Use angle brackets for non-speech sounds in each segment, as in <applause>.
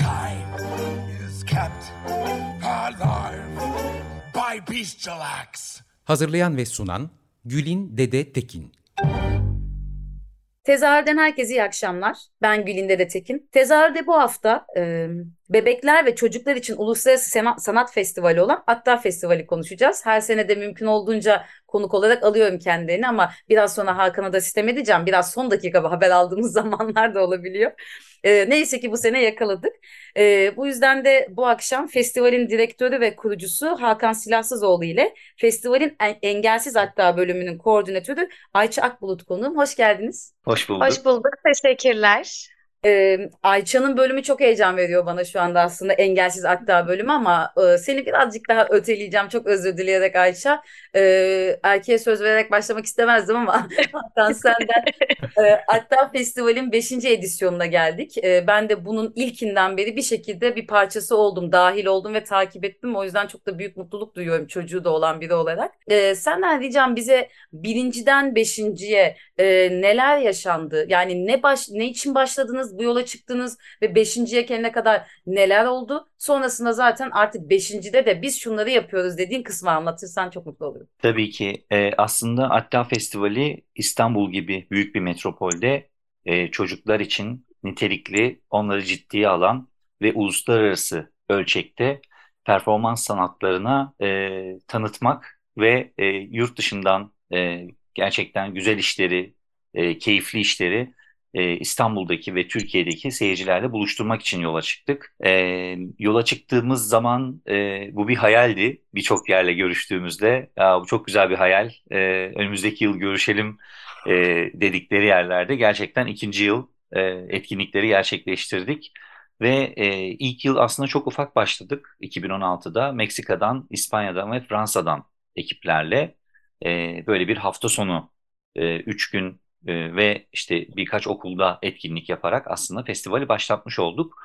Mankind is kept alive by bestial acts. Hazırlayan ve sunan Gülin Dede Tekin. Tezahürden herkese iyi akşamlar. Ben Gülin Dede Tekin. Tezahürde bu hafta e, bebekler ve çocuklar için Uluslararası Sanat Festivali olan Atta Festivali konuşacağız. Her sene de mümkün olduğunca konuk olarak alıyorum kendilerini ama biraz sonra Hakan'a da sistem edeceğim. Biraz son dakika haber aldığımız <laughs> zamanlar da olabiliyor. E, neyse ki bu sene yakaladık. E, bu yüzden de bu akşam festivalin direktörü ve kurucusu Hakan Silahsızoğlu ile festivalin Engelsiz Hatta bölümünün koordinatörü Ayça Akbulut konuğum. Hoş geldiniz. Hoş bulduk. Hoş bulduk. Teşekkürler. Ee, Ayça'nın bölümü çok heyecan veriyor bana şu anda aslında engelsiz akta bölümü ama e, seni birazcık daha öteleyeceğim. Çok özür dileyerek Ayça. Ee, erkeğe söz vererek başlamak istemezdim ama <laughs> <laughs> Hakan senden e, Akta Festival'in 5. edisyonuna geldik. E, ben de bunun ilkinden beri bir şekilde bir parçası oldum, dahil oldum ve takip ettim. O yüzden çok da büyük mutluluk duyuyorum çocuğu da olan biri olarak. E, senden ricam bize birinciden beşinciye e, neler yaşandı? Yani ne baş ne için başladınız? Bu yola çıktınız ve beşinciye gelene kadar neler oldu? Sonrasında zaten artık beşincide de biz şunları yapıyoruz dediğin kısmı anlatırsan çok mutlu olurum. Tabii ki. E, aslında Atta Festivali İstanbul gibi büyük bir metropolde e, çocuklar için nitelikli, onları ciddiye alan ve uluslararası ölçekte performans sanatlarına e, tanıtmak ve e, yurt dışından e, gerçekten güzel işleri, e, keyifli işleri e, İstanbul'daki ve Türkiye'deki seyircilerle buluşturmak için yola çıktık. E, yola çıktığımız zaman e, bu bir hayaldi. Birçok yerle görüştüğümüzde ya, bu çok güzel bir hayal. E, önümüzdeki yıl görüşelim e, dedikleri yerlerde gerçekten ikinci yıl e, etkinlikleri gerçekleştirdik. Ve e, ilk yıl aslında çok ufak başladık 2016'da. Meksika'dan, İspanya'dan ve Fransa'dan ekiplerle e, böyle bir hafta sonu, e, üç gün e, ve işte birkaç okulda etkinlik yaparak aslında festivali başlatmış olduk.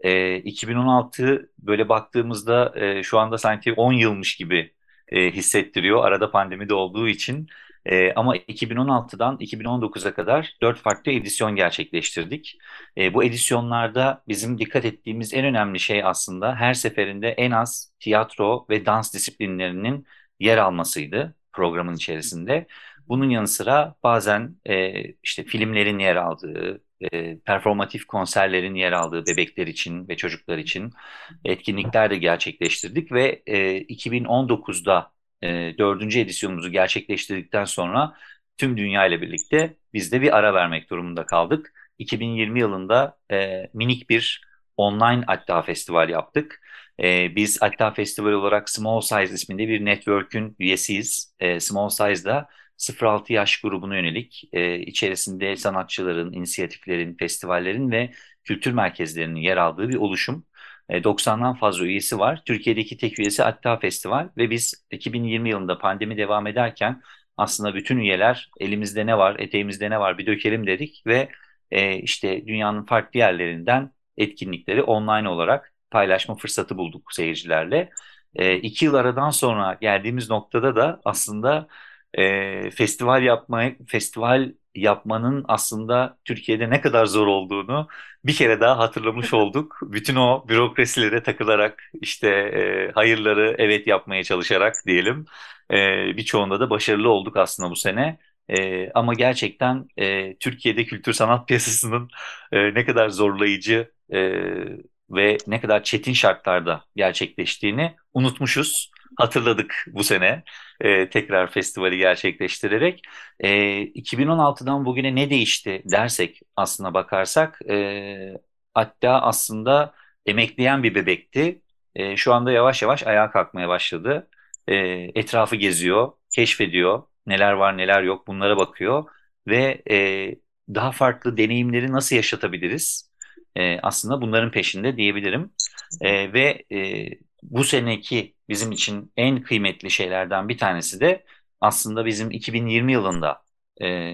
E, 2016 böyle baktığımızda e, şu anda sanki 10 yılmış gibi e, hissettiriyor. Arada pandemi de olduğu için. E, ama 2016'dan 2019'a kadar 4 farklı edisyon gerçekleştirdik. E, bu edisyonlarda bizim dikkat ettiğimiz en önemli şey aslında her seferinde en az tiyatro ve dans disiplinlerinin yer almasıydı programın içerisinde. Bunun yanı sıra bazen e, işte filmlerin yer aldığı, e, performatif konserlerin yer aldığı bebekler için ve çocuklar için etkinlikler de gerçekleştirdik ve e, 2019'da e, dördüncü edisyonumuzu gerçekleştirdikten sonra tüm dünya ile birlikte biz de bir ara vermek durumunda kaldık. 2020 yılında e, minik bir online Atta Festival yaptık. E, biz Atta Festival olarak Small Size isminde bir network'ün üyesiyiz. E, Small Size'da 0-6 yaş grubuna yönelik e, içerisinde sanatçıların, inisiyatiflerin, festivallerin ve kültür merkezlerinin yer aldığı bir oluşum. E, 90'dan fazla üyesi var. Türkiye'deki tek üyesi Atta Festival ve biz 2020 yılında pandemi devam ederken aslında bütün üyeler elimizde ne var, eteğimizde ne var bir dökelim dedik ve e, işte dünyanın farklı yerlerinden etkinlikleri online olarak paylaşma fırsatı bulduk seyircilerle. E, iki yıl aradan sonra geldiğimiz noktada da aslında e, festival yapmayı, festival yapmanın aslında Türkiye'de ne kadar zor olduğunu bir kere daha hatırlamış <laughs> olduk. Bütün o bürokrasilere takılarak işte e, hayırları evet yapmaya çalışarak diyelim e, birçoğunda da başarılı olduk aslında bu sene. E, ama gerçekten e, Türkiye'de kültür sanat <laughs> piyasasının e, ne kadar zorlayıcı e, ve ne kadar çetin şartlarda gerçekleştiğini unutmuşuz hatırladık bu sene e, tekrar festivali gerçekleştirerek. E, 2016'dan bugüne ne değişti dersek aslına bakarsak e, hatta aslında emekleyen bir bebekti. E, şu anda yavaş yavaş ayağa kalkmaya başladı. E, etrafı geziyor, keşfediyor, neler var neler yok bunlara bakıyor ve e, daha farklı deneyimleri nasıl yaşatabiliriz? e, aslında bunların peşinde diyebilirim. E, ve e, bu seneki bizim için en kıymetli şeylerden bir tanesi de aslında bizim 2020 yılında e,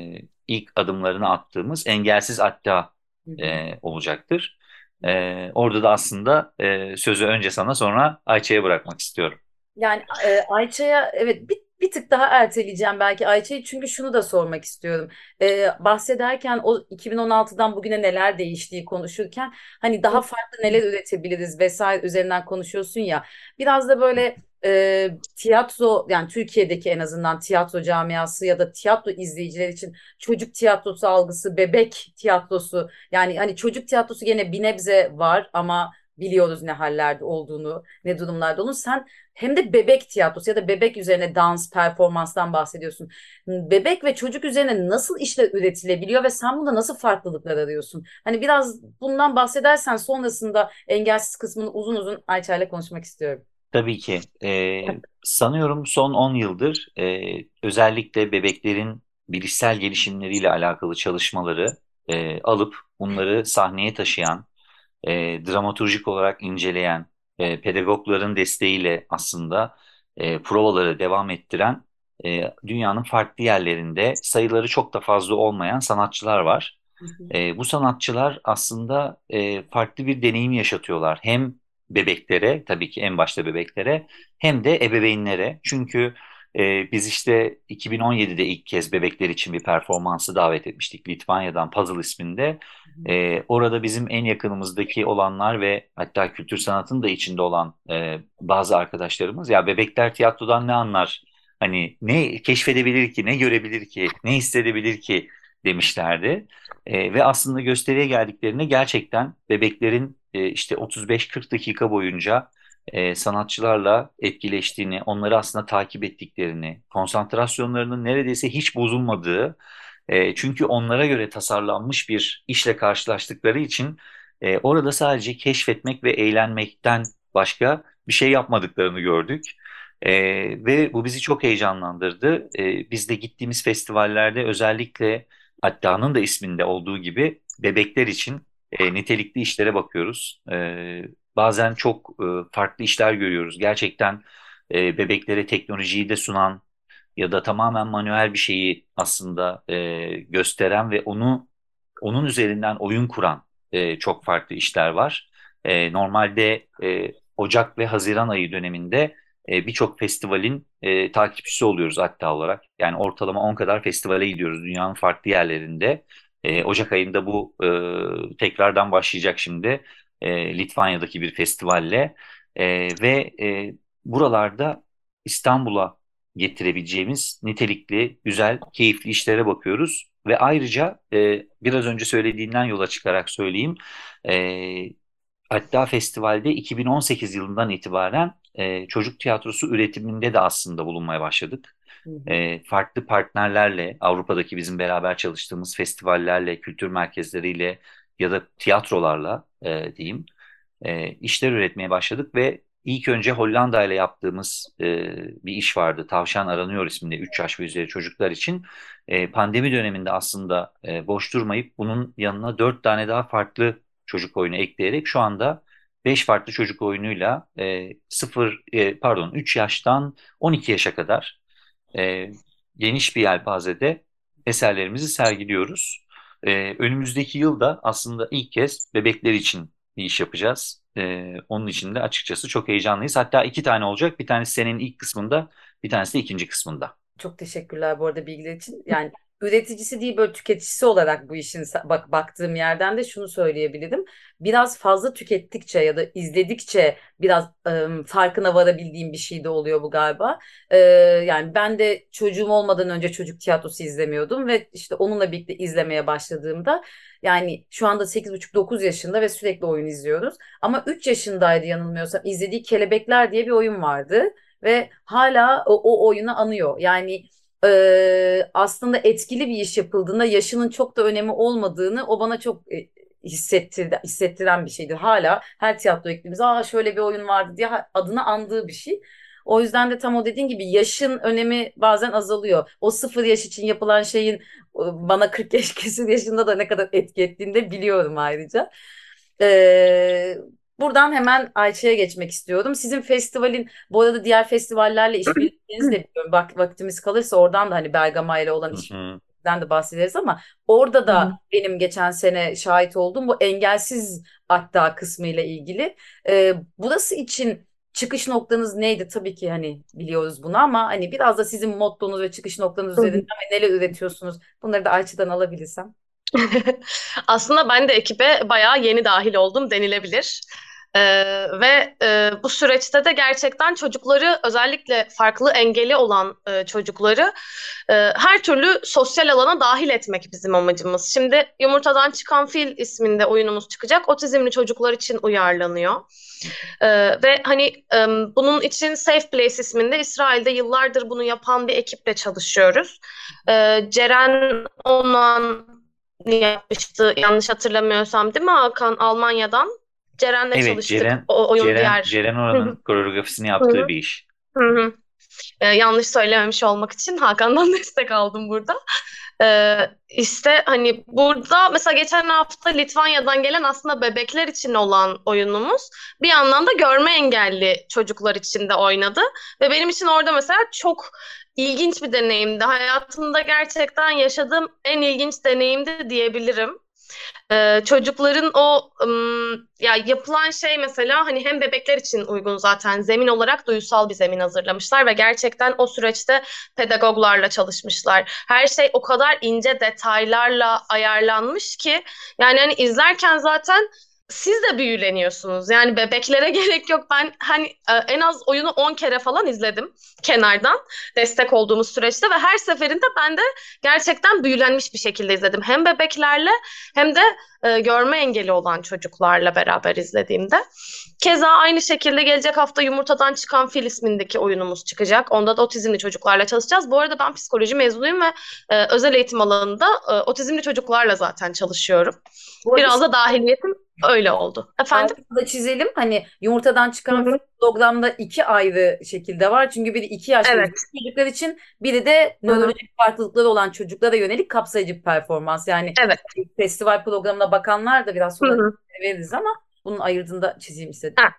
ilk adımlarını attığımız engelsiz hatta e, olacaktır. E, orada da aslında e, sözü önce sana sonra Ayça'ya bırakmak istiyorum. Yani e, Ayça'ya evet bir bir tık daha erteleyeceğim belki Ayça'yı çünkü şunu da sormak istiyorum. Ee, bahsederken o 2016'dan bugüne neler değiştiği konuşurken hani daha farklı neler üretebiliriz vesaire üzerinden konuşuyorsun ya. Biraz da böyle e, tiyatro yani Türkiye'deki en azından tiyatro camiası ya da tiyatro izleyiciler için çocuk tiyatrosu algısı, bebek tiyatrosu yani hani çocuk tiyatrosu gene bir nebze var ama biliyoruz ne hallerde olduğunu, ne durumlarda olduğunu. Sen hem de bebek tiyatrosu ya da bebek üzerine dans, performanstan bahsediyorsun. Bebek ve çocuk üzerine nasıl işler üretilebiliyor ve sen bunda nasıl farklılıklar arıyorsun? Hani biraz bundan bahsedersen sonrasında engelsiz kısmını uzun uzun Ayça ile konuşmak istiyorum. Tabii ki. Ee, sanıyorum son 10 yıldır e, özellikle bebeklerin bilişsel gelişimleriyle alakalı çalışmaları e, alıp bunları sahneye taşıyan, e, dramaturjik olarak inceleyen, e, pedagogların desteğiyle aslında e, provaları devam ettiren e, dünyanın farklı yerlerinde sayıları çok da fazla olmayan sanatçılar var. E, bu sanatçılar aslında e, farklı bir deneyim yaşatıyorlar. Hem bebeklere, tabii ki en başta bebeklere, hem de ebeveynlere. Çünkü e, biz işte 2017'de ilk kez bebekler için bir performansı davet etmiştik Litvanya'dan Puzzle isminde. E, orada bizim en yakınımızdaki olanlar ve hatta kültür sanatın da içinde olan e, bazı arkadaşlarımız ya bebekler tiyatrodan ne anlar? Hani ne keşfedebilir ki, ne görebilir ki, ne hissedebilir ki demişlerdi. E, ve aslında gösteriye geldiklerinde gerçekten bebeklerin e, işte 35-40 dakika boyunca e, sanatçılarla etkileştiğini, onları aslında takip ettiklerini, konsantrasyonlarının neredeyse hiç bozulmadığı, e, çünkü onlara göre tasarlanmış bir işle karşılaştıkları için e, orada sadece keşfetmek ve eğlenmekten başka bir şey yapmadıklarını gördük. E, ve bu bizi çok heyecanlandırdı. E, biz de gittiğimiz festivallerde özellikle Hatta'nın da isminde olduğu gibi bebekler için e, nitelikli işlere bakıyoruz. E, bazen çok e, farklı işler görüyoruz. Gerçekten e, bebeklere teknolojiyi de sunan ya da tamamen manuel bir şeyi aslında e, gösteren ve onu onun üzerinden oyun kuran e, çok farklı işler var. E, normalde e, Ocak ve Haziran ayı döneminde e, birçok festivalin e, takipçisi oluyoruz hatta olarak. Yani ortalama 10 kadar festivale gidiyoruz dünyanın farklı yerlerinde. E, Ocak ayında bu e, tekrardan başlayacak şimdi e, Litvanya'daki bir festivalle e, ve e, buralarda İstanbul'a getirebileceğimiz nitelikli, güzel, keyifli işlere bakıyoruz. Ve ayrıca e, biraz önce söylediğinden yola çıkarak söyleyeyim. E, hatta festivalde 2018 yılından itibaren e, çocuk tiyatrosu üretiminde de aslında bulunmaya başladık. E, farklı partnerlerle, Avrupa'daki bizim beraber çalıştığımız festivallerle, kültür merkezleriyle ya da tiyatrolarla e, diyeyim e, işler üretmeye başladık ve ilk önce Hollanda ile yaptığımız e, bir iş vardı. Tavşan Aranıyor isminde 3 yaş ve üzeri çocuklar için. E, pandemi döneminde aslında e, boş durmayıp bunun yanına 4 tane daha farklı çocuk oyunu ekleyerek şu anda 5 farklı çocuk oyunuyla e, 0 e, pardon 3 yaştan 12 yaşa kadar e, geniş bir yelpazede eserlerimizi sergiliyoruz. E, önümüzdeki yılda aslında ilk kez bebekler için bir iş yapacağız. E, onun için de açıkçası çok heyecanlıyız. Hatta iki tane olacak. Bir tanesi senin ilk kısmında, bir tanesi de ikinci kısmında. Çok teşekkürler bu arada bilgiler için. Yani üreticisi değil böyle tüketicisi olarak bu işin bak baktığım yerden de şunu söyleyebilirim. Biraz fazla tükettikçe ya da izledikçe biraz ıı, farkına varabildiğim bir şey de oluyor bu galiba. Ee, yani ben de çocuğum olmadan önce çocuk tiyatrosu izlemiyordum ve işte onunla birlikte izlemeye başladığımda yani şu anda 8,5-9 yaşında ve sürekli oyun izliyoruz. Ama 3 yaşındaydı yanılmıyorsam izlediği Kelebekler diye bir oyun vardı ve hala o, o oyunu anıyor. Yani e, aslında etkili bir iş yapıldığında yaşının çok da önemi olmadığını o bana çok e, hissettiren bir şeydir. Hala her tiyatro ekibimiz aa şöyle bir oyun vardı diye adını andığı bir şey. O yüzden de tam o dediğin gibi yaşın önemi bazen azalıyor. O sıfır yaş için yapılan şeyin bana 40 yaş <laughs> küsur yaşında da ne kadar etki ettiğini de biliyorum ayrıca. Ee, buradan hemen Ayça'ya geçmek istiyorum. Sizin festivalin bu arada diğer festivallerle işbirliğinizi de biliyorum. Bak, vaktimiz kalırsa oradan da hani Bergama ile olan işbirliğinden de bahsederiz ama orada da benim geçen sene şahit olduğum bu engelsiz hatta kısmı ile ilgili. Ee, burası için çıkış noktanız neydi? Tabii ki hani biliyoruz bunu ama hani biraz da sizin mottonuz ve çıkış noktanız üzerinden neler üretiyorsunuz? Bunları da Ayça'dan alabilirsem. <laughs> Aslında ben de ekibe bayağı yeni dahil oldum denilebilir. Ee, ve e, bu süreçte de gerçekten çocukları özellikle farklı engeli olan e, çocukları e, her türlü sosyal alana dahil etmek bizim amacımız. Şimdi Yumurtadan Çıkan Fil isminde oyunumuz çıkacak. Otizmli çocuklar için uyarlanıyor. Ee, ve hani e, bunun için Safe Place isminde İsrail'de yıllardır bunu yapan bir ekiple çalışıyoruz. Ee, Ceren Onan yapmıştı yanlış hatırlamıyorsam değil mi Hakan Almanya'dan? Ceren'le evet, çalıştık. Ceren, o oyun Ceren, diğer. Ceren oranın koreografisini yaptığı Hı-hı. bir iş. Hı-hı. Ee, yanlış söylememiş olmak için Hakan'dan <laughs> destek aldım burada. Ee, işte hani burada mesela geçen hafta Litvanya'dan gelen aslında bebekler için olan oyunumuz bir yandan da görme engelli çocuklar için de oynadı. Ve benim için orada mesela çok ilginç bir deneyimdi. Hayatımda gerçekten yaşadığım en ilginç deneyimdi diyebilirim. Ee, çocukların o ya yapılan şey mesela hani hem bebekler için uygun zaten zemin olarak duysal bir zemin hazırlamışlar ve gerçekten o süreçte pedagoglarla çalışmışlar. Her şey o kadar ince detaylarla ayarlanmış ki yani hani izlerken zaten siz de büyüleniyorsunuz. Yani bebeklere <laughs> gerek yok. Ben hani e, en az oyunu 10 kere falan izledim kenardan destek olduğumuz süreçte ve her seferinde ben de gerçekten büyülenmiş bir şekilde izledim. Hem bebeklerle hem de e, görme engeli olan çocuklarla beraber izlediğimde. Keza aynı şekilde gelecek hafta Yumurtadan Çıkan Fil ismindeki oyunumuz çıkacak. Onda da otizmli çocuklarla çalışacağız. Bu arada ben psikoloji mezunuyum ve e, özel eğitim alanında e, otizmli çocuklarla zaten çalışıyorum. Biraz da dahiliyetim öyle oldu. Efendim? da çizelim. Hani yumurtadan çıkan Hı-hı. programda iki ayrı şekilde var. Çünkü biri iki yaşlı evet. çocuklar için biri de nörolojik farklılıkları olan çocuklara yönelik kapsayıcı bir performans. Yani evet. festival programına bakanlar da biraz sonra Hı-hı. veririz ama bunun ayırdığında çizeyim istedim. Ha.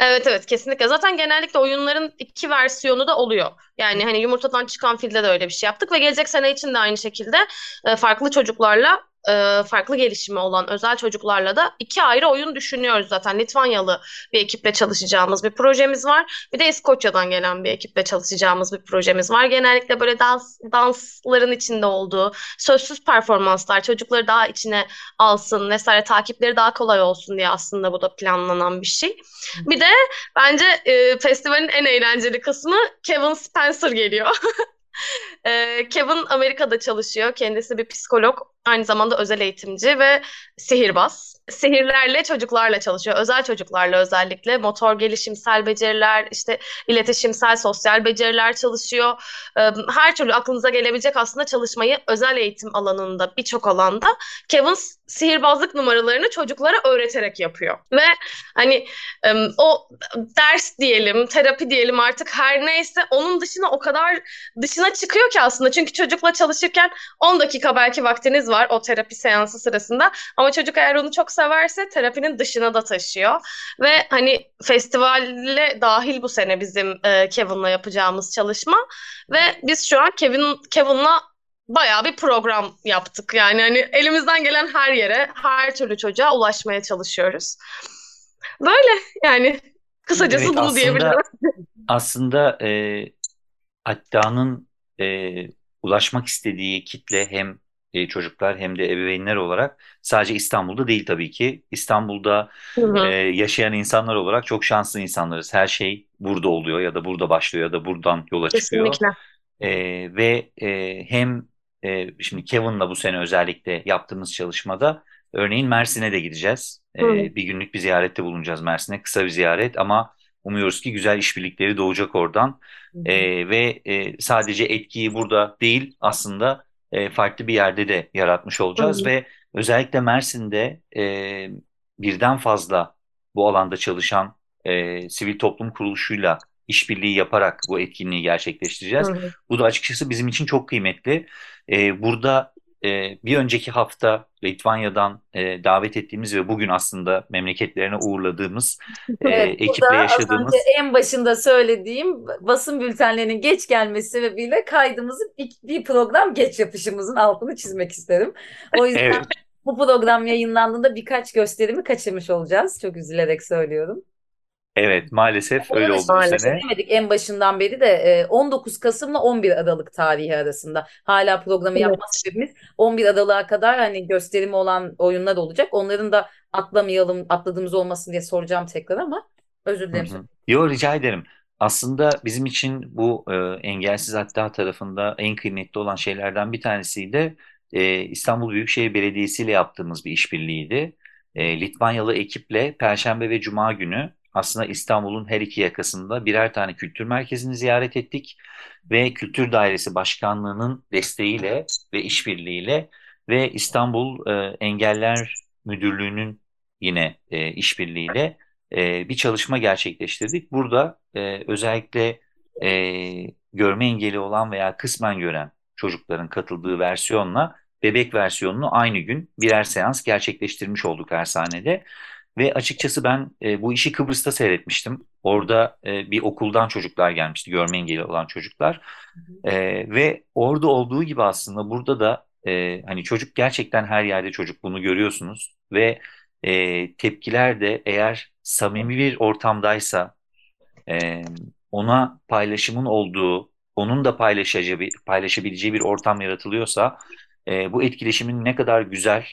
Evet evet kesinlikle. Zaten genellikle oyunların iki versiyonu da oluyor. Yani hani yumurtadan çıkan filde de öyle bir şey yaptık ve gelecek sene için de aynı şekilde farklı çocuklarla e, farklı gelişimi olan özel çocuklarla da iki ayrı oyun düşünüyoruz zaten. Litvanyalı bir ekiple çalışacağımız bir projemiz var. Bir de İskoçya'dan gelen bir ekiple çalışacağımız bir projemiz var. Genellikle böyle dans dansların içinde olduğu sözsüz performanslar çocukları daha içine alsın vesaire takipleri daha kolay olsun diye aslında bu da planlanan bir şey. Bir de bence e, festivalin en eğlenceli kısmı Kevin Spencer geliyor. <laughs> Kevin Amerika'da çalışıyor. Kendisi bir psikolog, aynı zamanda özel eğitimci ve sihirbaz. Sihirlerle, çocuklarla çalışıyor. Özel çocuklarla özellikle. Motor gelişimsel beceriler, işte iletişimsel, sosyal beceriler çalışıyor. Her türlü aklınıza gelebilecek aslında çalışmayı özel eğitim alanında, birçok alanda Kevin sihirbazlık numaralarını çocuklara öğreterek yapıyor. Ve hani o ders diyelim, terapi diyelim artık her neyse onun dışına o kadar dışına çıkıyor ki aslında. Çünkü çocukla çalışırken 10 dakika belki vaktiniz var o terapi seansı sırasında. Ama çocuk eğer onu çok severse terapinin dışına da taşıyor. Ve hani festivale dahil bu sene bizim e, Kevin'la yapacağımız çalışma. Ve biz şu an Kevin Kevin'la bayağı bir program yaptık. Yani hani elimizden gelen her yere, her türlü çocuğa ulaşmaya çalışıyoruz. Böyle yani kısacası evet, bunu aslında, diyebilirim. Aslında e, Hatta'nın e, ulaşmak istediği kitle hem e, çocuklar hem de ebeveynler olarak sadece İstanbul'da değil tabii ki. İstanbul'da E, yaşayan insanlar olarak çok şanslı insanlarız. Her şey burada oluyor ya da burada başlıyor ya da buradan yola çıkıyor. Kesinlikle. E, ve e, hem e, şimdi Kevin'la bu sene özellikle yaptığımız çalışmada örneğin Mersin'e de gideceğiz. E, bir günlük bir ziyarette bulunacağız Mersin'e. Kısa bir ziyaret ama umuyoruz ki güzel işbirlikleri doğacak oradan. E, ve e, sadece etkiyi burada değil aslında e, farklı bir yerde de yaratmış olacağız. Hı Ve özellikle Mersin'de e, birden fazla bu alanda çalışan e, sivil toplum kuruluşuyla işbirliği yaparak bu etkinliği gerçekleştireceğiz. Hı hı. Bu da açıkçası bizim için çok kıymetli. E, burada e, bir önceki hafta Litvanya'dan e, davet ettiğimiz ve bugün aslında memleketlerine uğurladığımız e, Evet, ekiple yaşadığımız en başında söylediğim basın bültenlerinin geç gelmesi sebebiyle kaydımızı bir, bir program geç yapışımızın altını çizmek isterim. O yüzden evet bu program yayınlandığında birkaç gösterimi kaçırmış olacağız. Çok üzülerek söylüyorum. Evet maalesef öyle oldu için bu Maalesef. sene. söylemedik en başından beri de e, 19 Kasım'la 11 Aralık tarihi arasında. Hala programı yapma Evet. sebebimiz 11 Aralık'a kadar hani gösterimi olan oyunlar olacak. Onların da atlamayalım, atladığımız olmasın diye soracağım tekrar ama özür dilerim. hı. Yo rica ederim. Aslında bizim için bu e, engelsiz hatta tarafında en kıymetli olan şeylerden bir tanesi de e, İstanbul Büyükşehir Belediyesi ile yaptığımız bir işbirliğiydi. E, Litvanyalı ekiple Perşembe ve Cuma günü aslında İstanbul'un her iki yakasında birer tane kültür merkezini ziyaret ettik ve Kültür Dairesi Başkanlığı'nın desteğiyle ve işbirliğiyle ve İstanbul e, Engeller Müdürlüğü'nün yine e, işbirliğiyle e, bir çalışma gerçekleştirdik. Burada e, özellikle e, görme engeli olan veya kısmen gören çocukların katıldığı versiyonla bebek versiyonunu aynı gün birer seans gerçekleştirmiş olduk Ersane'de. Ve açıkçası ben e, bu işi Kıbrıs'ta seyretmiştim. Orada e, bir okuldan çocuklar gelmişti, görme engeli olan çocuklar. E, ve orada olduğu gibi aslında burada da e, hani çocuk gerçekten her yerde çocuk bunu görüyorsunuz ve e, tepkiler de eğer samimi bir ortamdaysa e, ona paylaşımın olduğu, onun da paylaşabileceği bir ortam yaratılıyorsa e, bu etkileşimin ne kadar güzel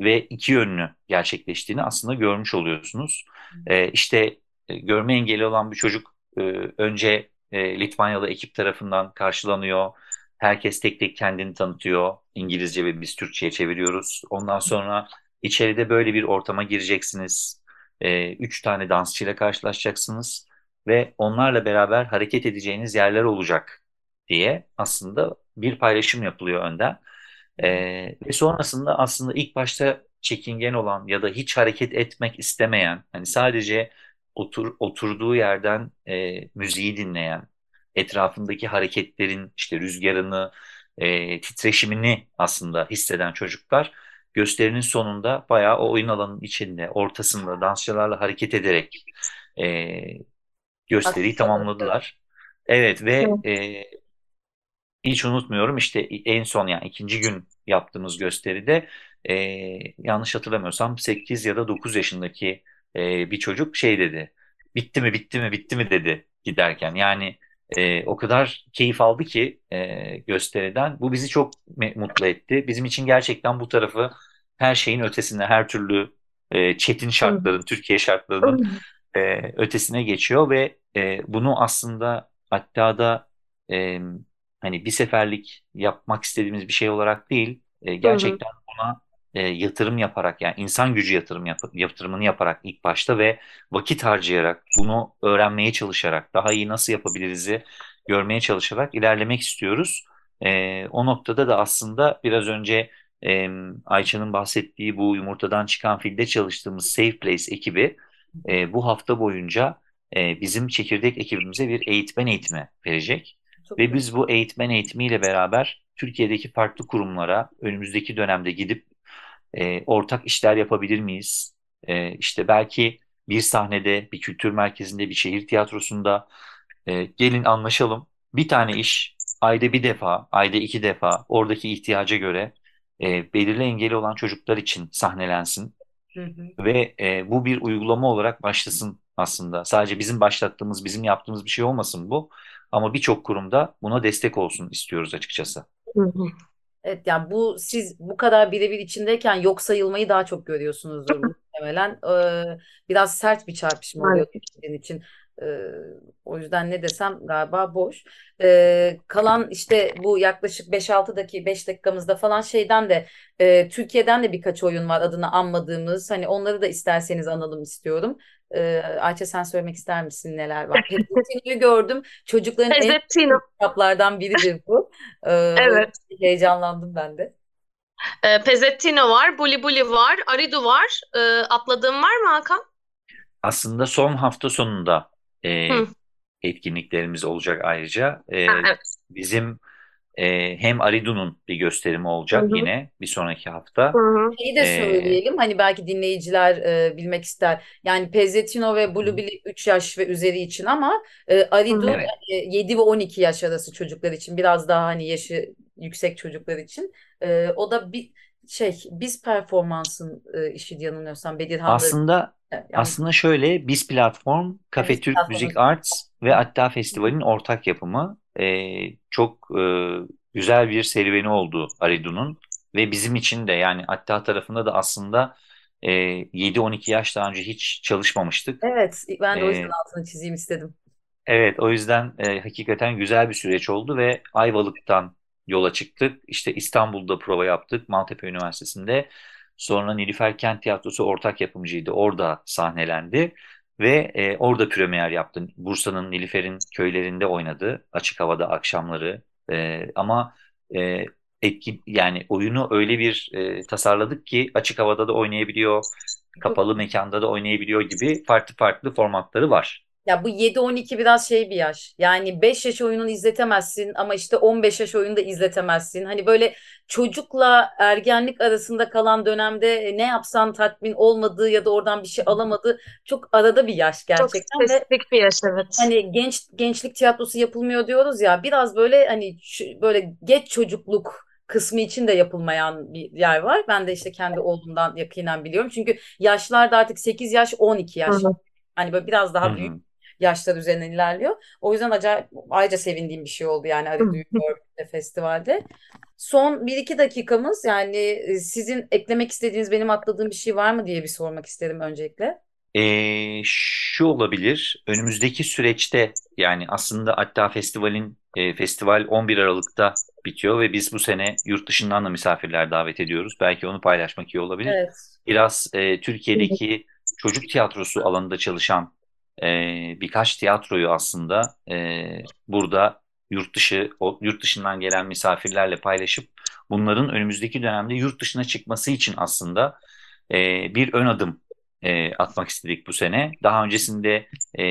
ve iki yönlü gerçekleştiğini aslında görmüş oluyorsunuz. E, işte e, görme engeli olan bir çocuk e, önce e, Litvanyalı ekip tarafından karşılanıyor. Herkes tek tek kendini tanıtıyor. İngilizce ve biz Türkçe'ye çeviriyoruz. Ondan sonra içeride böyle bir ortama gireceksiniz. E, üç tane dansçıyla karşılaşacaksınız ve onlarla beraber hareket edeceğiniz yerler olacak diye aslında bir paylaşım yapılıyor önden. Ee, ve sonrasında aslında ilk başta çekingen olan ya da hiç hareket etmek istemeyen, hani sadece otur, oturduğu yerden e, müziği dinleyen, etrafındaki hareketlerin işte rüzgarını, e, titreşimini aslında hisseden çocuklar gösterinin sonunda bayağı o oyun alanının içinde, ortasında dansçılarla hareket ederek e, gösteriyi tamamladılar. Evet. Ve e, hiç unutmuyorum işte en son yani ikinci gün yaptığımız gösteride e, yanlış hatırlamıyorsam 8 ya da 9 yaşındaki e, bir çocuk şey dedi. Bitti mi bitti mi bitti mi dedi giderken. Yani e, o kadar keyif aldı ki e, gösteriden. Bu bizi çok mutlu etti. Bizim için gerçekten bu tarafı her şeyin ötesinde her türlü e, çetin şartların, Türkiye şartlarının e, ötesine geçiyor ve e, bunu aslında hatta da e, hani bir seferlik yapmak istediğimiz bir şey olarak değil, e, gerçekten buna e, yatırım yaparak yani insan gücü yatırım yap yatırımını yaparak ilk başta ve vakit harcayarak bunu öğrenmeye çalışarak daha iyi nasıl yapabiliriz'i görmeye çalışarak ilerlemek istiyoruz. E, o noktada da aslında biraz önce e, Ayça'nın bahsettiği bu yumurtadan çıkan filde çalıştığımız Safe Place ekibi e, bu hafta boyunca e, bizim çekirdek ekibimize bir eğitmen eğitimi verecek. Çok Ve güzel. biz bu eğitmen eğitimiyle beraber Türkiye'deki farklı kurumlara önümüzdeki dönemde gidip e, ortak işler yapabilir miyiz? E, işte belki bir sahnede, bir kültür merkezinde, bir şehir tiyatrosunda e, gelin anlaşalım. Bir tane iş ayda bir defa, ayda iki defa oradaki ihtiyaca göre e, belirli engeli olan çocuklar için sahnelensin. Hı hı. Ve e, bu bir uygulama olarak başlasın aslında. Sadece bizim başlattığımız, bizim yaptığımız bir şey olmasın bu. Ama birçok kurumda buna destek olsun istiyoruz açıkçası. Evet yani bu siz bu kadar birebir içindeyken yok sayılmayı daha çok görüyorsunuzdur <laughs> muhtemelen. Ee, biraz sert bir çarpışma oluyor sizin için. Ee, o yüzden ne desem galiba boş. Ee, kalan işte bu yaklaşık 5-6 dakika 5 dakikamızda falan şeyden de e, Türkiye'den de birkaç oyun var adını anmadığımız. Hani onları da isterseniz analım istiyorum. Ee, Ayça sen söylemek ister misin neler var? Pezzentino'yu <laughs> gördüm. Çocukların en kitaplardan biridir bu. Ee, Evet. Heyecanlandım ben de. E, Pezettino var, Buli Buli var, Aridu var. E, atladığım var mı Hakan? Aslında son hafta sonunda e, Hı. etkinliklerimiz olacak ayrıca. E, Ha, evet. bizim e, hem Aridu'nun bir gösterimi olacak Hı hı. yine bir sonraki hafta. Hı hı. Şeyi de Ee, söyleyelim hani belki dinleyiciler e, bilmek ister. Yani Pezzetino ve. Blueberry 3 yaş ve üzeri için ama e, Aridu. Evet. e, 7 ve 12 yaş arası çocuklar için biraz daha hani yaşı yüksek çocuklar için. E, o da bir şey biz performansın e, işi diye yanılmıyorsam Bedirhan'da Aslında yanlış aslında şöyle biz platform Kafe Türk platformu Müzik Arts ve Atta Festival'in ortak yapımı. E, çok e, güzel bir serüveni oldu Aridu'nun ve bizim için de yani Atta tarafında da aslında e, 7-12 yaş daha önce hiç çalışmamıştık. Evet ben de o yüzden E, altını çizeyim istedim. Evet, o yüzden e, hakikaten güzel bir süreç oldu ve Ayvalık'tan yola çıktık. İşte İstanbul'da prova yaptık, Maltepe Üniversitesi'nde. Sonra Nilüfer Kent Tiyatrosu ortak yapımcıydı, orada sahnelendi ve e, orada premier yaptı. Bursa'nın Nilüfer'in köylerinde oynadı, açık havada akşamları. E, ama e, etki yani oyunu öyle bir e, tasarladık ki açık havada da oynayabiliyor, kapalı mekanda da oynayabiliyor gibi farklı farklı formatları var. Ya bu 7-12 biraz şey bir yaş. Yani 5 yaş oyununu izletemezsin ama işte 15 yaş oyunu da izletemezsin. Hani böyle çocukla ergenlik arasında kalan dönemde e, ne yapsan tatmin olmadığı ya da oradan bir şey alamadığı çok arada bir yaş Çok gerçekten ve spesifik bir yaş evet. hani genç gençlik tiyatrosu yapılmıyor diyoruz ya biraz böyle hani şu- böyle geç çocukluk kısmı için de yapılmayan bir yer var. Ben de işte kendi oğlumdan yakinen biliyorum. Çünkü yaşlar da artık 8 yaş 12 Hı yaş. hı. Hani böyle biraz Hı daha büyük hı. Yaşlar üzerinden ilerliyor. O yüzden acayip ayrıca sevindiğim bir şey oldu yani hı. gördüğümde festivalde. Son bir iki dakikamız yani e, sizin eklemek istediğiniz benim atladığım bir şey var mı diye bir sormak isterim öncelikle. Ee, şu olabilir. Önümüzdeki süreçte yani aslında hatta festivalin e, festival 11 Aralık'ta bitiyor ve biz bu sene yurt dışından da misafirler davet ediyoruz. Belki onu paylaşmak iyi olabilir. Evet. Biraz e, Türkiye'deki çocuk tiyatrosu alanında çalışan e, birkaç tiyatroyu aslında e, burada yurt dışı o, yurt dışından gelen misafirlerle paylaşıp bunların önümüzdeki dönemde yurt dışına çıkması için aslında e, bir ön adım e, atmak istedik bu sene. Daha öncesinde e,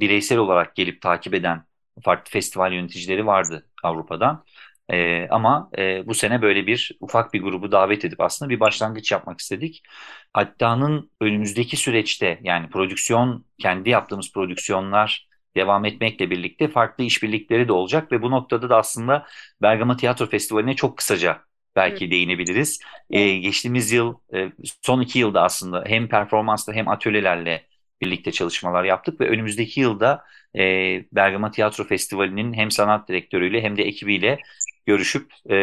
bireysel olarak gelip takip eden farklı festival yöneticileri vardı Avrupa'dan. E, ama e, bu sene böyle bir ufak bir grubu davet edip aslında bir başlangıç yapmak istedik. Hatta'nın önümüzdeki süreçte yani prodüksiyon, kendi yaptığımız prodüksiyonlar devam etmekle birlikte farklı işbirlikleri de olacak ve bu noktada da aslında Bergama Tiyatro Festivali'ne çok kısaca belki değinebiliriz. Ee, geçtiğimiz yıl, e, son iki yılda aslında hem performansla hem atölyelerle birlikte çalışmalar yaptık ve önümüzdeki yılda e, Bergama Tiyatro Festivali'nin hem sanat direktörüyle hem de ekibiyle görüşüp e,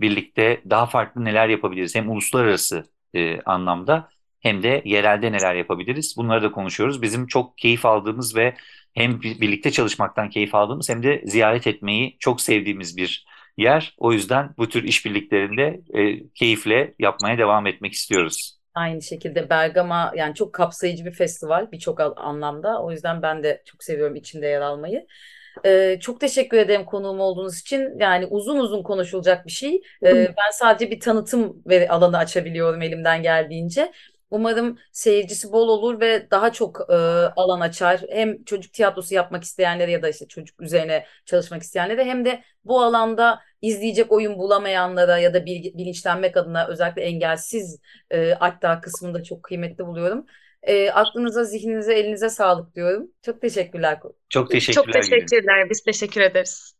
birlikte daha farklı neler yapabiliriz. Hem uluslararası e, anlamda hem de yerelde neler yapabiliriz. Bunları da konuşuyoruz. Bizim çok keyif aldığımız ve hem bir- birlikte çalışmaktan keyif aldığımız hem de ziyaret etmeyi çok sevdiğimiz bir yer. O yüzden bu tür işbirliklerinde e, keyifle yapmaya devam etmek istiyoruz. Aynı şekilde Bergama yani çok kapsayıcı bir festival birçok anlamda. O yüzden ben de çok seviyorum içinde yer almayı. Ee, çok teşekkür ederim konuğum olduğunuz için. Yani uzun uzun konuşulacak bir şey. Ee, ben sadece bir tanıtım ve alanı açabiliyorum elimden geldiğince. Umarım seyircisi bol olur ve daha çok e, alan açar. Hem çocuk tiyatrosu yapmak isteyenlere ya da işte çocuk üzerine çalışmak isteyenlere hem de bu alanda izleyecek oyun bulamayanlara ya da bilgi- bilinçlenmek adına özellikle engelsiz e, hatta kısmında çok kıymetli buluyorum. E, aklınıza, zihninize, elinize sağlık diyorum. Çok teşekkürler. Çok Çok teşekkürler Gülüm. teşekkürler. Biz teşekkür ederiz.